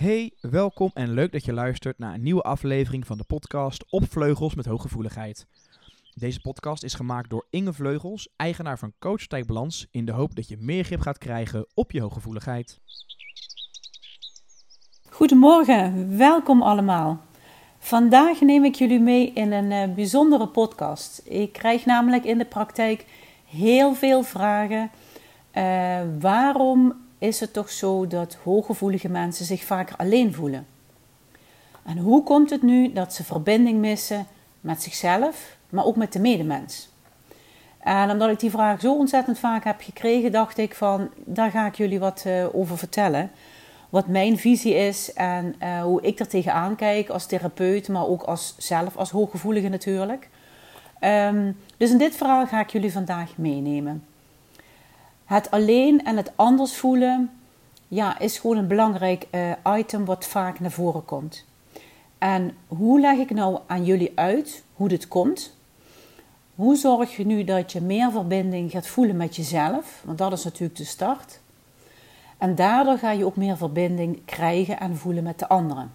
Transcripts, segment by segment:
Hey, welkom en leuk dat je luistert naar een nieuwe aflevering van de podcast Op Vleugels met Hooggevoeligheid. Deze podcast is gemaakt door Inge Vleugels, eigenaar van Coach Balans, in de hoop dat je meer grip gaat krijgen op je hooggevoeligheid. Goedemorgen, welkom allemaal. Vandaag neem ik jullie mee in een uh, bijzondere podcast. Ik krijg namelijk in de praktijk heel veel vragen. Uh, waarom is het toch zo dat hooggevoelige mensen zich vaker alleen voelen? En hoe komt het nu dat ze verbinding missen met zichzelf, maar ook met de medemens? En omdat ik die vraag zo ontzettend vaak heb gekregen, dacht ik van, daar ga ik jullie wat uh, over vertellen. Wat mijn visie is en uh, hoe ik er tegenaan kijk als therapeut, maar ook als zelf als hooggevoelige natuurlijk. Um, dus in dit verhaal ga ik jullie vandaag meenemen. Het alleen en het anders voelen ja, is gewoon een belangrijk uh, item wat vaak naar voren komt. En hoe leg ik nou aan jullie uit hoe dit komt? Hoe zorg je nu dat je meer verbinding gaat voelen met jezelf? Want dat is natuurlijk de start. En daardoor ga je ook meer verbinding krijgen en voelen met de anderen.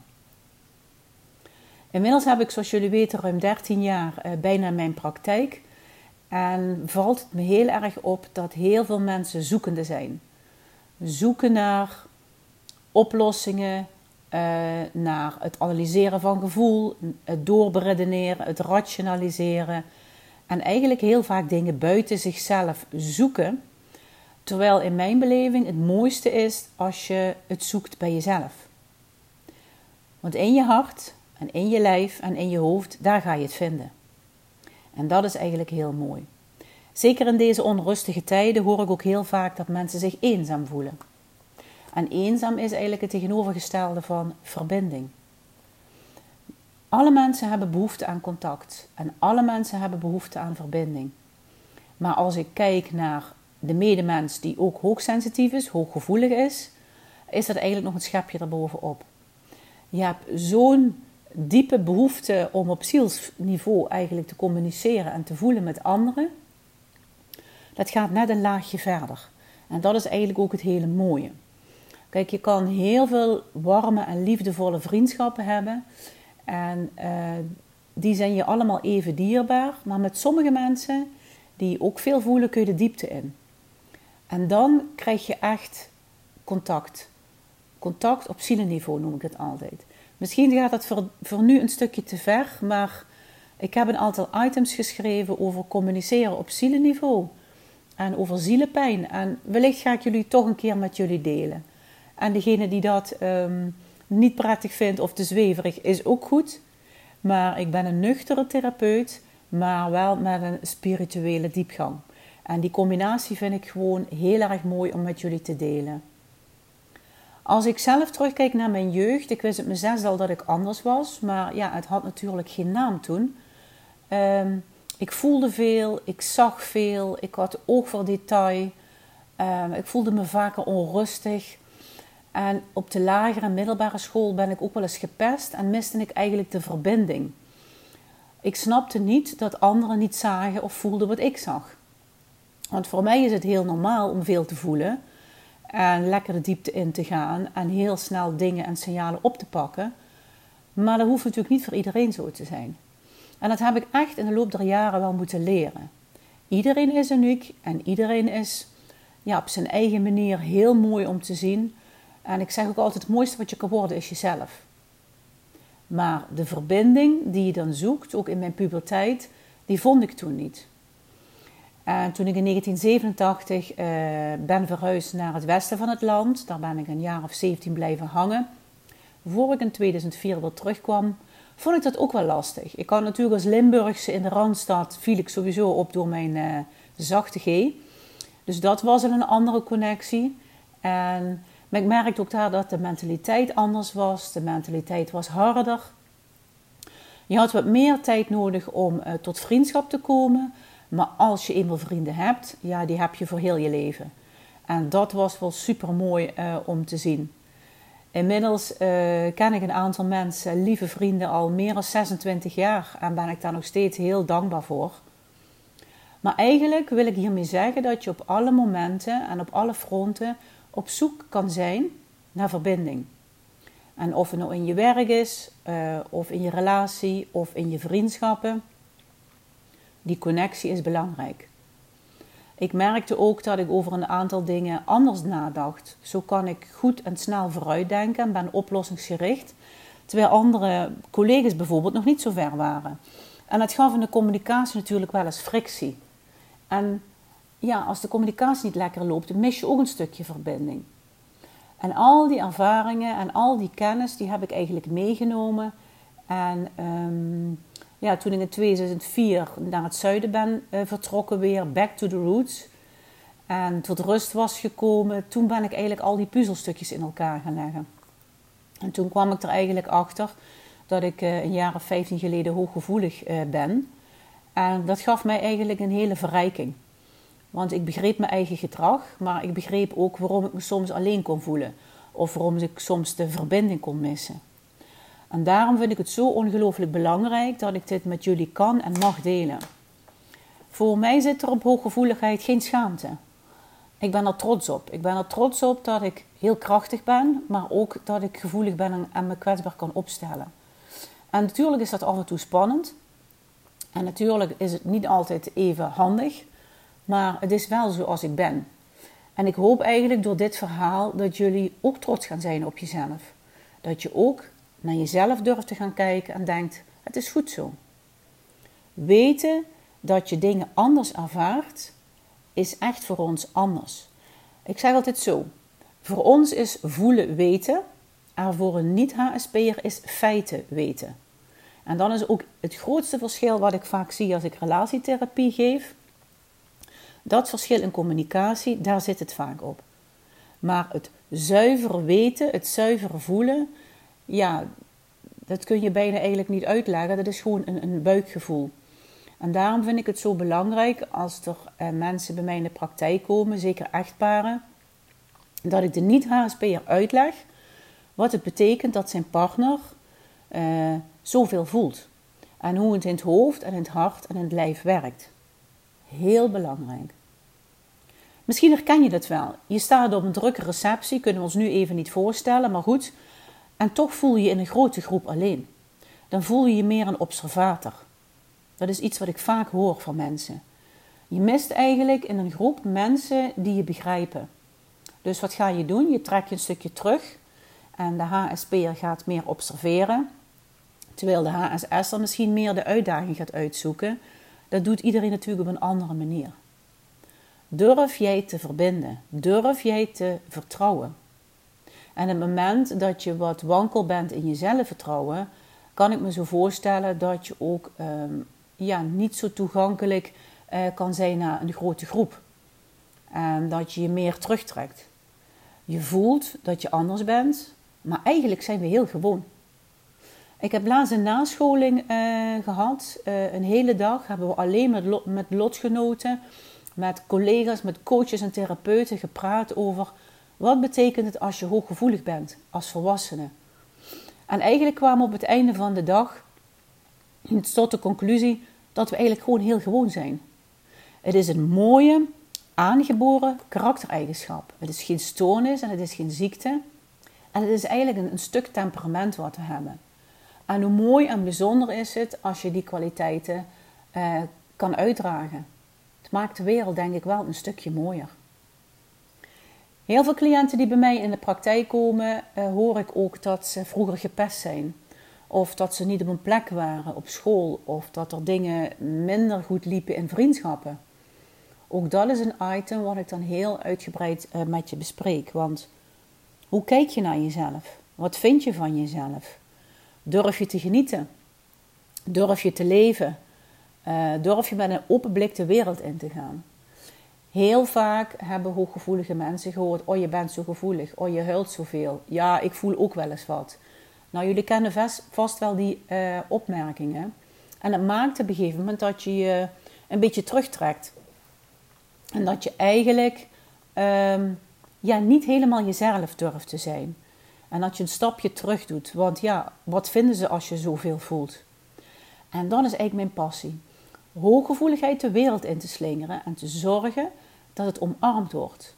Inmiddels heb ik, zoals jullie weten, ruim 13 jaar uh, bijna mijn praktijk. En valt het me heel erg op dat heel veel mensen zoekende zijn. Zoeken naar oplossingen, uh, naar het analyseren van gevoel, het doorberedeneren, het rationaliseren. En eigenlijk heel vaak dingen buiten zichzelf zoeken. Terwijl in mijn beleving het mooiste is als je het zoekt bij jezelf. Want in je hart en in je lijf en in je hoofd, daar ga je het vinden. En dat is eigenlijk heel mooi. Zeker in deze onrustige tijden hoor ik ook heel vaak dat mensen zich eenzaam voelen. En eenzaam is eigenlijk het tegenovergestelde van verbinding. Alle mensen hebben behoefte aan contact en alle mensen hebben behoefte aan verbinding. Maar als ik kijk naar de medemens die ook hoogsensitief is, hooggevoelig is, is dat eigenlijk nog een schepje erbovenop. Je hebt zo'n diepe behoefte om op zielsniveau eigenlijk te communiceren en te voelen met anderen. Dat gaat net een laagje verder. En dat is eigenlijk ook het hele mooie. Kijk, je kan heel veel warme en liefdevolle vriendschappen hebben. En uh, die zijn je allemaal even dierbaar. Maar met sommige mensen die ook veel voelen, kun je de diepte in. En dan krijg je echt contact. Contact op zielenniveau noem ik het altijd. Misschien gaat dat voor, voor nu een stukje te ver, maar ik heb een aantal items geschreven over communiceren op zielenniveau. En over zielenpijn. En wellicht ga ik jullie toch een keer met jullie delen. En degene die dat um, niet prettig vindt of te zweverig, is ook goed. Maar ik ben een nuchtere therapeut, maar wel met een spirituele diepgang. En die combinatie vind ik gewoon heel erg mooi om met jullie te delen. Als ik zelf terugkijk naar mijn jeugd, ik wist het mezelf al dat ik anders was, maar ja, het had natuurlijk geen naam toen. Um, ik voelde veel, ik zag veel, ik had oog voor detail. Um, ik voelde me vaker onrustig. En op de lagere en middelbare school ben ik ook wel eens gepest en miste ik eigenlijk de verbinding. Ik snapte niet dat anderen niet zagen of voelden wat ik zag. Want voor mij is het heel normaal om veel te voelen en lekker de diepte in te gaan en heel snel dingen en signalen op te pakken. Maar dat hoeft natuurlijk niet voor iedereen zo te zijn. En dat heb ik echt in de loop der jaren wel moeten leren. Iedereen is uniek en iedereen is ja, op zijn eigen manier heel mooi om te zien. En ik zeg ook altijd: het mooiste wat je kan worden is jezelf. Maar de verbinding die je dan zoekt, ook in mijn puberteit, die vond ik toen niet. En toen ik in 1987 uh, ben verhuisd naar het westen van het land, daar ben ik een jaar of 17 blijven hangen. Voor ik in 2004 weer terugkwam, vond ik dat ook wel lastig. Ik had natuurlijk als Limburgse in de Randstad, viel ik sowieso op door mijn uh, zachte G. Dus dat was een andere connectie. En, maar ik merkte ook daar dat de mentaliteit anders was. De mentaliteit was harder. Je had wat meer tijd nodig om uh, tot vriendschap te komen. Maar als je eenmaal vrienden hebt, ja, die heb je voor heel je leven. En dat was wel super mooi uh, om te zien. Inmiddels uh, ken ik een aantal mensen, lieve vrienden, al meer dan 26 jaar. En ben ik daar nog steeds heel dankbaar voor. Maar eigenlijk wil ik hiermee zeggen dat je op alle momenten en op alle fronten op zoek kan zijn naar verbinding. En of het nou in je werk is, uh, of in je relatie, of in je vriendschappen. Die connectie is belangrijk. Ik merkte ook dat ik over een aantal dingen anders nadacht. Zo kan ik goed en snel vooruitdenken en ben oplossingsgericht. Terwijl andere collega's bijvoorbeeld nog niet zo ver waren. En dat gaf in de communicatie natuurlijk wel eens frictie. En ja, als de communicatie niet lekker loopt, mis je ook een stukje verbinding. En al die ervaringen en al die kennis, die heb ik eigenlijk meegenomen. En um, ja, toen ik in 2004 naar het zuiden ben uh, vertrokken weer, back to the roots. En tot rust was gekomen, toen ben ik eigenlijk al die puzzelstukjes in elkaar gaan leggen. En toen kwam ik er eigenlijk achter dat ik uh, een jaar of 15 geleden hooggevoelig uh, ben. En dat gaf mij eigenlijk een hele verrijking. Want ik begreep mijn eigen gedrag, maar ik begreep ook waarom ik me soms alleen kon voelen. Of waarom ik soms de verbinding kon missen. En daarom vind ik het zo ongelooflijk belangrijk dat ik dit met jullie kan en mag delen. Voor mij zit er op hooggevoeligheid geen schaamte. Ik ben er trots op. Ik ben er trots op dat ik heel krachtig ben, maar ook dat ik gevoelig ben en me kwetsbaar kan opstellen. En natuurlijk is dat af en toe spannend. En natuurlijk is het niet altijd even handig, maar het is wel zoals ik ben. En ik hoop eigenlijk door dit verhaal dat jullie ook trots gaan zijn op jezelf. Dat je ook naar jezelf durft te gaan kijken en denkt: het is goed zo. Weten dat je dingen anders ervaart, is echt voor ons anders. Ik zeg altijd zo: voor ons is voelen weten, en voor een niet-HSP'er is feiten weten. En dan is ook het grootste verschil wat ik vaak zie als ik relatietherapie geef. Dat verschil in communicatie, daar zit het vaak op. Maar het zuiver weten, het zuiver voelen, ja, dat kun je bijna eigenlijk niet uitleggen. Dat is gewoon een, een buikgevoel. En daarom vind ik het zo belangrijk als er eh, mensen bij mij in de praktijk komen, zeker echtparen, dat ik de niet-HSP'er uitleg wat het betekent dat zijn partner uh, zoveel voelt. En hoe het in het hoofd en in het hart en in het lijf werkt. Heel belangrijk. Misschien herken je dat wel. Je staat op een drukke receptie, kunnen we ons nu even niet voorstellen, maar goed. En toch voel je je in een grote groep alleen. Dan voel je je meer een observator. Dat is iets wat ik vaak hoor van mensen. Je mist eigenlijk in een groep mensen die je begrijpen. Dus wat ga je doen? Je trekt je een stukje terug en de HSP'er gaat meer observeren. Terwijl de HSS dan misschien meer de uitdaging gaat uitzoeken. Dat doet iedereen natuurlijk op een andere manier. Durf jij te verbinden? Durf jij te vertrouwen? En het moment dat je wat wankel bent in je zelfvertrouwen, kan ik me zo voorstellen dat je ook ehm, ja, niet zo toegankelijk uh, kan zijn naar een grote groep. En dat je je meer terugtrekt. Je voelt dat je anders bent, maar eigenlijk zijn we heel gewoon. Ik heb laatst een nascholing uh, gehad. Uh, een hele dag hebben we alleen met, met lotgenoten, met collega's, met coaches en therapeuten gepraat over wat betekent het als je hooggevoelig bent als volwassene. En eigenlijk kwamen we op het einde van de dag tot de conclusie dat we eigenlijk gewoon heel gewoon zijn. Het is een mooie, aangeboren karaktereigenschap. Het is geen stoornis en het is geen ziekte. En het is eigenlijk een, stuk temperament wat we hebben. En hoe mooi en bijzonder is het als je die kwaliteiten eh, kan uitdragen. Het maakt de wereld denk ik wel een stukje mooier. Heel veel cliënten die bij mij in de praktijk komen, uh, hoor ik ook dat ze vroeger gepest zijn. Of dat ze niet op een plek waren op school. Of dat er dingen minder goed liepen in vriendschappen. Ook dat is een item wat ik dan heel uitgebreid uh, met je bespreek. Want hoe kijk je naar jezelf? Wat vind je van jezelf? Durf je te genieten? Durf je te leven? Uh, durf je met een open blik de wereld in te gaan? Heel vaak hebben hooggevoelige mensen gehoord: Oh, je bent zo gevoelig. Oh, je huilt zoveel. Ja, ik voel ook wel eens wat. Nou, jullie kennen vast, wel die uh, opmerkingen. En het maakt op een gegeven moment dat je je een beetje terugtrekt. En dat je eigenlijk um, ja, niet helemaal jezelf durft te zijn. En dat je een stapje terug doet. Want ja, wat vinden ze als je zoveel voelt? En dat is eigenlijk mijn passie. Hooggevoeligheid de wereld in te slingeren en te zorgen dat het omarmd wordt.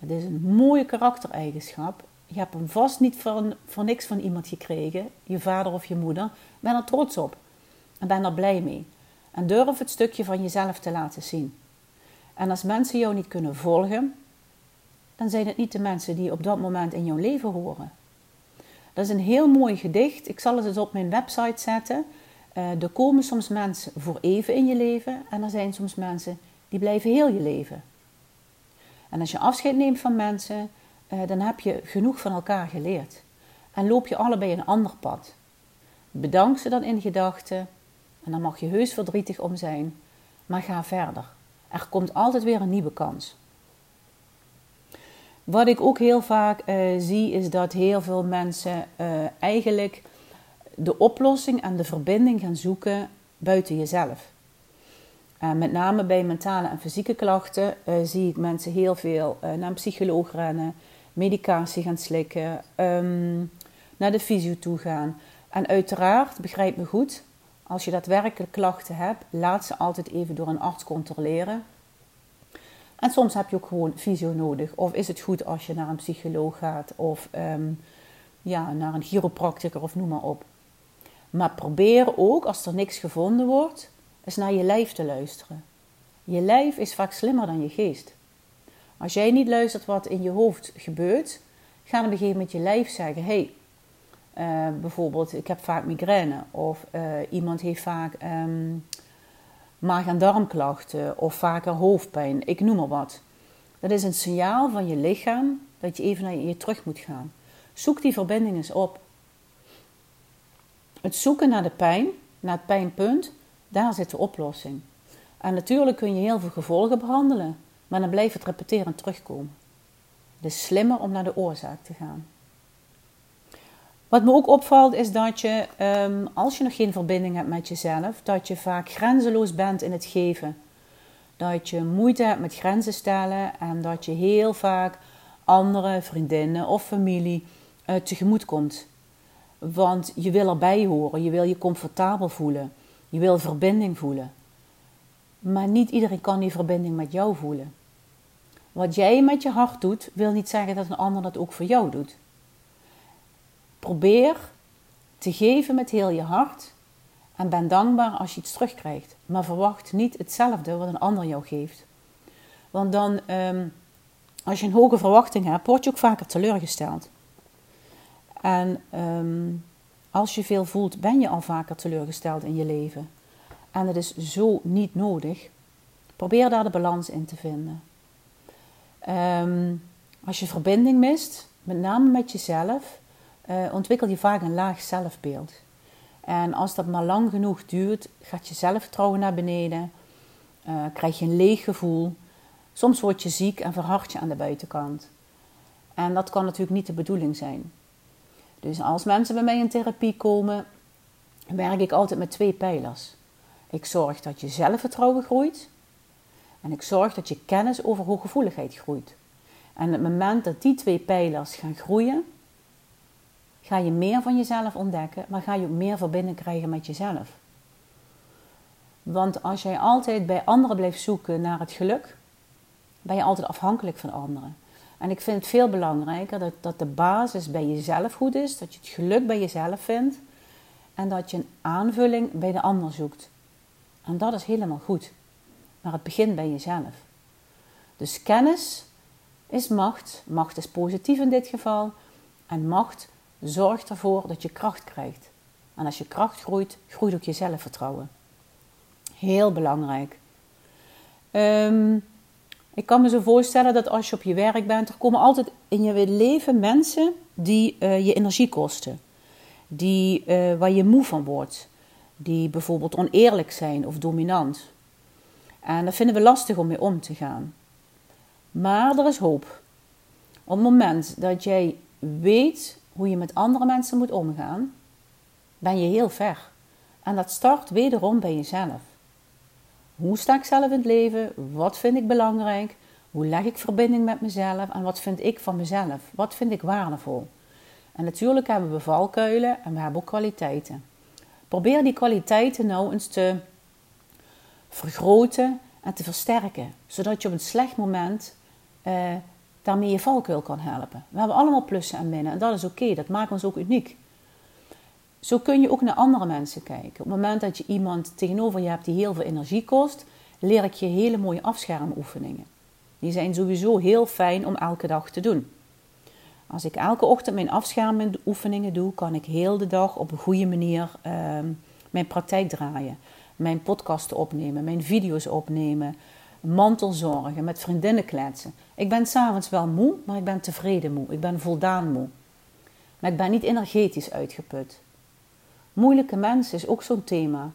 Het is een mooie karaktereigenschap. Je hebt hem vast niet van, voor niks van iemand gekregen, je vader of je moeder. Ben er trots op en ben er blij mee. En durf het stukje van jezelf te laten zien. En als mensen jou niet kunnen volgen, dan zijn het niet de mensen die op dat moment in jouw leven horen. Dat is een heel mooi gedicht. Ik zal het eens op mijn website zetten. Uh, er komen soms mensen voor even in je leven en er zijn soms mensen die blijven heel je leven. En als je afscheid neemt van mensen, uh, dan heb je genoeg van elkaar geleerd. En loop je allebei een ander pad. Bedank ze dan in gedachten. En dan mag je heus verdrietig om zijn. Maar ga verder. Er komt altijd weer een nieuwe kans. Wat ik ook heel vaak uh, zie, is dat heel veel mensen uh, eigenlijk de oplossing en de verbinding gaan zoeken buiten jezelf. Uh, met name bij mentale en fysieke klachten zie ik mensen heel veel naar een psycholoog rennen, medicatie gaan slikken, um, naar de fysio toe gaan. En uiteraard, begrijp me goed, als je daadwerkelijk klachten hebt, laat ze altijd even door een arts controleren. En soms heb je ook gewoon fysio nodig. Of is het goed als je naar een psycholoog gaat of um, ja, naar een chiropracticus of noem maar op. Maar probeer ook, als er niks gevonden wordt, eens naar je lijf te luisteren. Je lijf is vaak slimmer dan je geest. Als jij niet luistert wat in je hoofd gebeurt, ga een gegeven moment je lijf zeggen: hey, uh, bijvoorbeeld, ik heb vaak migraine. Of uh, iemand heeft vaak um, maag- en darmklachten. Of vaker hoofdpijn. Ik noem maar wat. Dat is een signaal van je lichaam dat je even naar je terug moet gaan. Zoek die verbinding eens op. Het zoeken naar de pijn, naar het pijnpunt, daar zit de oplossing. En natuurlijk kun je heel veel gevolgen behandelen, maar dan blijft het repeteren terugkomen. Is slimmer om naar de oorzaak te gaan. Wat me ook opvalt is dat je, um, als je nog geen verbinding hebt met jezelf, dat je vaak grenzeloos bent in het geven. Dat je moeite hebt met grenzen stellen en dat je heel vaak andere vriendinnen of familie uh, tegemoet komt. Want je wil erbij horen, je wil je comfortabel voelen, je wil verbinding voelen. Maar niet iedereen kan die verbinding met jou voelen. Wat jij met je hart doet, wil niet zeggen dat een ander dat ook voor jou doet. Probeer te geven met heel je hart en ben dankbaar als je iets terugkrijgt. Maar verwacht niet hetzelfde wat een ander jou geeft. Want dan, um, als je een hoge verwachting hebt, word je ook vaker teleurgesteld. En um, als je veel voelt, ben je al vaker teleurgesteld in je leven. En het is zo niet nodig. Probeer daar de balans in te vinden. Um, als je verbinding mist, met name met jezelf, uh, ontwikkel je vaak een laag zelfbeeld. En als dat maar lang genoeg duurt, gaat je zelfvertrouwen naar beneden, uh, krijg je een leeg gevoel. Soms word je ziek en verhard je aan de buitenkant. En dat kan natuurlijk niet de bedoeling zijn. Dus als mensen bij mij in therapie komen, werk ik altijd met twee pijlers. Ik zorg dat je zelfvertrouwen groeit en ik zorg dat je kennis over hooggevoeligheid groeit. En het moment dat die twee pijlers gaan groeien, ga je meer van jezelf ontdekken, maar ga je ook meer verbinding krijgen met jezelf. Want als jij altijd bij anderen blijft zoeken naar het geluk, ben je altijd afhankelijk van anderen. En ik vind het veel belangrijker dat, dat de basis bij jezelf goed is, dat je het geluk bij jezelf vindt en dat je een aanvulling bij de ander zoekt. En dat is helemaal goed. Maar het begint bij jezelf. Dus kennis is macht. Macht is positief in dit geval. En macht zorgt ervoor dat je kracht krijgt. En als je kracht groeit, groeit ook je zelfvertrouwen. Heel belangrijk. Um, ik kan me zo voorstellen dat als je op je werk bent, er komen altijd in je leven mensen die uh, je energie kosten. Die, uh, waar je moe van wordt. Die bijvoorbeeld oneerlijk zijn of dominant. En dat vinden we lastig om mee om te gaan. Maar er is hoop. Op het moment dat jij weet hoe je met andere mensen moet omgaan, ben je heel ver. En dat start wederom bij jezelf. Hoe sta ik zelf in het leven? Wat vind ik belangrijk? Hoe leg ik verbinding met mezelf? En wat vind ik van mezelf? Wat vind ik waardevol? En natuurlijk hebben we valkuilen en we hebben ook kwaliteiten. Probeer die kwaliteiten nou eens te vergroten en te versterken, zodat je op een slecht moment uh, daarmee je valkuil kan helpen. We hebben allemaal plussen en minnen en dat is oké, dat maakt ons ook uniek. Zo kun je ook naar andere mensen kijken. Op het moment dat je iemand tegenover je hebt die heel veel energie kost, leer ik je hele mooie afschermoefeningen. Die zijn sowieso heel fijn om elke dag te doen. Als ik elke ochtend mijn afschermoefeningen doe, kan ik heel de dag op een goede manier ehm, mijn praktijk draaien. Mijn podcasten opnemen, mijn video's opnemen, mantelzorgen, met vriendinnen kletsen. Ik ben s'avonds wel moe, maar ik ben tevreden moe. Ik ben voldaan moe. Maar ik ben niet energetisch uitgeput. Moeilijke mensen is ook zo'n thema.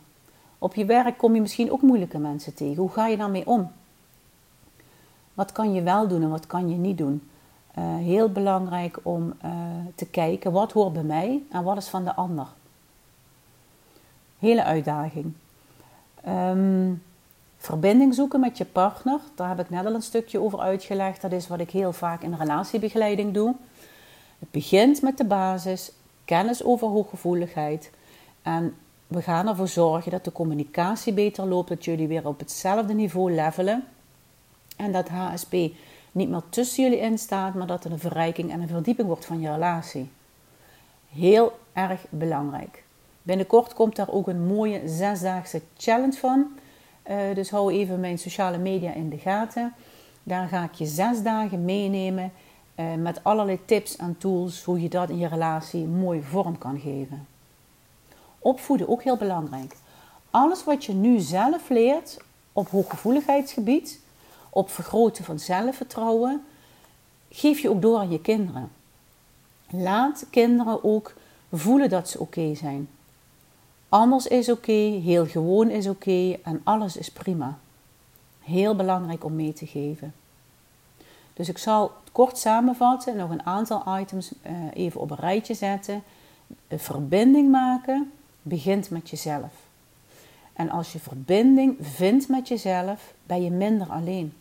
Op je werk kom je misschien ook moeilijke mensen tegen. Hoe ga je daarmee om? Wat kan je wel doen en wat kan je niet doen? Uh, heel belangrijk om uh, te kijken wat hoort bij mij en wat is van de ander. Hele uitdaging. Um, verbinding zoeken met je partner, daar heb ik net al een stukje over uitgelegd. Dat is wat ik heel vaak in relatiebegeleiding doe. Het begint met de basis, kennis over hooggevoeligheid. En we gaan ervoor zorgen dat de communicatie beter loopt, dat jullie weer op hetzelfde niveau levelen. En dat HSP niet meer tussen jullie in staat, maar dat er een verrijking en een verdieping wordt van je relatie. Heel erg belangrijk. Binnenkort komt daar ook een mooie zesdaagse challenge van. Uh, dus hou even mijn sociale media in de gaten. Daar ga ik je zes dagen meenemen uh, met allerlei tips en tools hoe je dat in je relatie mooi vorm kan geven. Opvoeden ook heel belangrijk. Alles wat je nu zelf leert op hooggevoeligheidsgebied, op vergroten van zelfvertrouwen, geef je ook door aan je kinderen. Laat kinderen ook voelen dat ze oké zijn. Anders is oké, heel gewoon is oké en alles is prima. Heel belangrijk om mee te geven. Dus ik zal kort samenvatten, nog een aantal items uh, even op een rijtje zetten. Verbinding maken begint met jezelf. En als je verbinding vindt met jezelf, ben je minder alleen.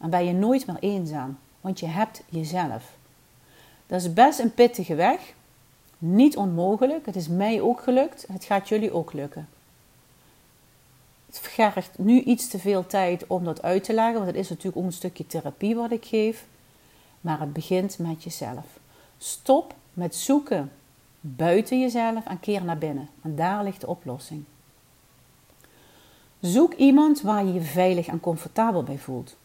En ben je nooit meer eenzaam, want je hebt jezelf. Dat is best een pittige weg, niet onmogelijk. Het is mij ook gelukt. Het gaat jullie ook lukken. Het vergt nu iets te veel tijd om dat uit te leggen, want het is natuurlijk ook een stukje therapie wat ik geef. Maar het begint met jezelf. Stop met zoeken buiten jezelf en keer naar binnen. En daar ligt de oplossing. Zoek iemand waar je je veilig en comfortabel bij voelt.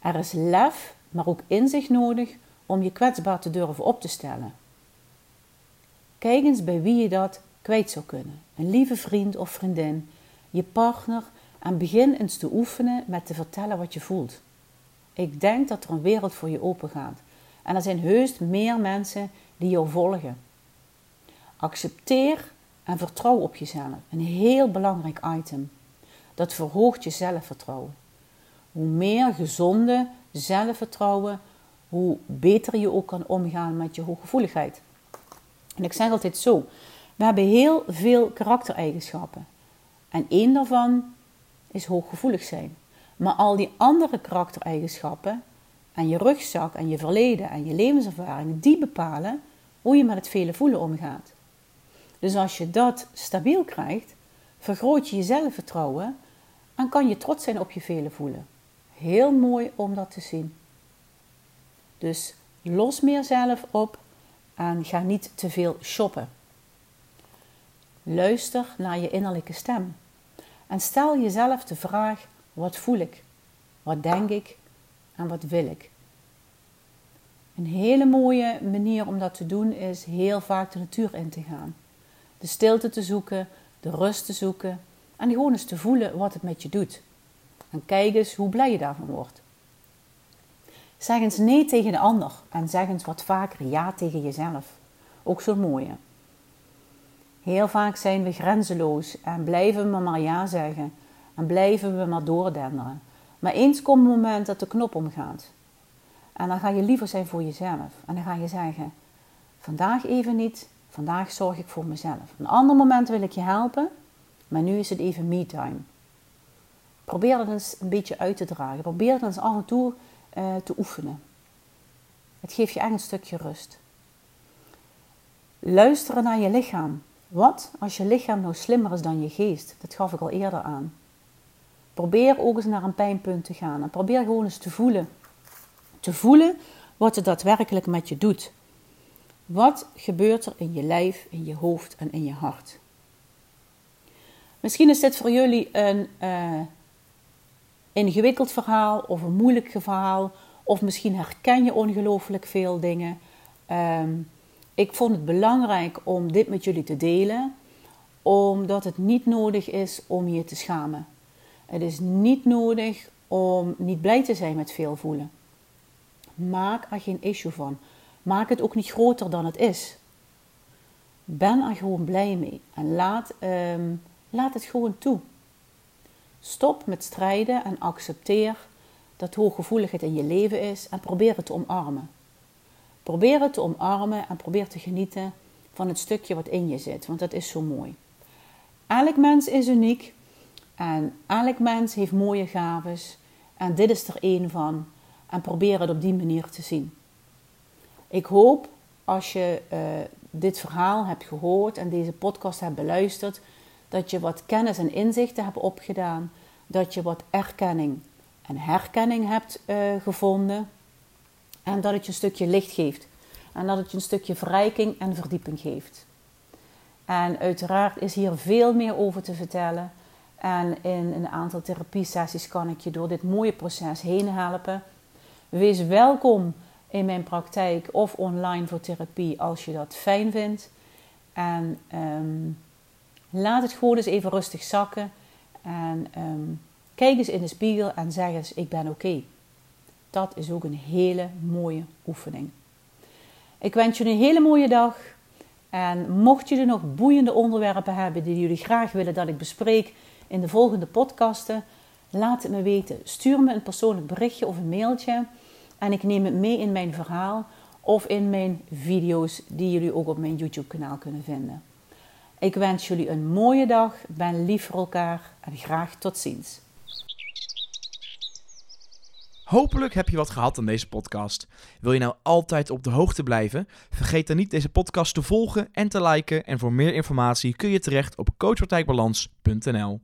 Er is lef, maar ook inzicht nodig om je kwetsbaar te durven op te stellen. Kijk eens bij wie je dat kwijt zou kunnen. Een lieve vriend of vriendin, je partner en begin eens te oefenen met te vertellen wat je voelt. Ik denk dat er een wereld voor je open gaat. En er zijn heus meer mensen die jou volgen. Accepteer en vertrouw op jezelf. Een heel belangrijk item. Dat verhoogt je zelfvertrouwen. Hoe meer gezonde zelfvertrouwen, hoe beter je ook kan omgaan met je hooggevoeligheid. En ik zeg altijd zo: we hebben heel veel karaktereigenschappen. En één daarvan is hooggevoelig zijn. Maar al die andere karaktereigenschappen en je rugzak en je verleden en je levenservaring, die bepalen hoe je met het vele voelen omgaat. Dus als je dat stabiel krijgt, vergroot je je zelfvertrouwen en kan je trots zijn op je vele voelen. Heel mooi om dat te zien. Dus los meer zelf op en ga niet te veel shoppen. Luister naar je innerlijke stem en stel jezelf de vraag: wat voel ik? Wat denk ik? En wat wil ik? Een hele mooie manier om dat te doen is heel vaak de natuur in te gaan. De stilte te zoeken, de rust te zoeken en gewoon eens te voelen wat het met je doet. En kijk eens hoe blij je daarvan wordt. Zeg eens nee tegen de ander en zeg eens wat vaker ja tegen jezelf. Ook zo'n mooie. Heel vaak zijn we grenzeloos en blijven we maar ja zeggen en blijven we maar doordenderen. Maar eens komt het moment dat de knop omgaat. En dan ga je liever zijn voor jezelf. En dan ga je zeggen: Vandaag even niet, vandaag zorg ik voor mezelf. Een ander moment wil ik je helpen, maar nu is het even me-time. Probeer dat eens een beetje uit te dragen. Probeer dat eens af en toe uh, te oefenen. Het geeft je echt een stukje rust. Luisteren naar je lichaam. Wat als je lichaam nou slimmer is dan je geest? Dat gaf ik al eerder aan. Probeer ook eens naar een pijnpunt te gaan en probeer gewoon eens te voelen te voelen wat het daadwerkelijk met je doet. Wat gebeurt er in je lijf, in je hoofd en in je hart? Misschien is dit voor jullie een uh, ingewikkeld verhaal of een moeilijk verhaal, of misschien herken je ongelooflijk veel dingen. Um, ik vond het belangrijk om dit met jullie te delen, omdat het niet nodig is om je te schamen. Het is niet nodig om niet blij te zijn met veel voelen. Maak er geen issue van. Maak het ook niet groter dan het is. Ben er gewoon blij mee en laat, um, laat het gewoon toe. Stop met strijden en accepteer dat hooggevoeligheid in je leven is en probeer het te omarmen. Probeer het te omarmen en probeer te genieten van het stukje wat in je zit, want dat is zo mooi. Elk mens is uniek en elk mens heeft mooie gaves en dit is er één van en probeer het op die manier te zien. Ik hoop als je uh, dit verhaal hebt gehoord en deze podcast hebt beluisterd, dat je wat kennis en inzichten hebt opgedaan, dat je wat erkenning en herkenning hebt uh, gevonden en dat het je een stukje licht geeft en dat het je een stukje verrijking en verdieping geeft. En uiteraard is hier veel meer over te vertellen. En in een aantal therapiesessies kan ik je door dit mooie proces heen helpen. Wees welkom in mijn praktijk of online voor therapie als je dat fijn vindt. En um, laat het gewoon eens even rustig zakken. En um, kijk eens in de spiegel en zeg eens: Ik ben oké. Dat is ook een hele mooie oefening. Ik wens je een hele mooie dag. En mocht jullie nog boeiende onderwerpen hebben die jullie graag willen dat ik bespreek in de volgende podcasten, laat het me weten. Stuur me een persoonlijk berichtje of een mailtje. En ik neem het mee in mijn verhaal of in mijn video's die jullie ook op mijn YouTube kanaal kunnen vinden. Ik wens jullie een mooie dag, ben lief voor elkaar en graag tot ziens. Hopelijk heb je wat gehad aan deze podcast. Wil je nou altijd op de hoogte blijven? Vergeet dan niet deze podcast te volgen en te liken. En voor meer informatie kun je terecht op coachpartijbalans.nl.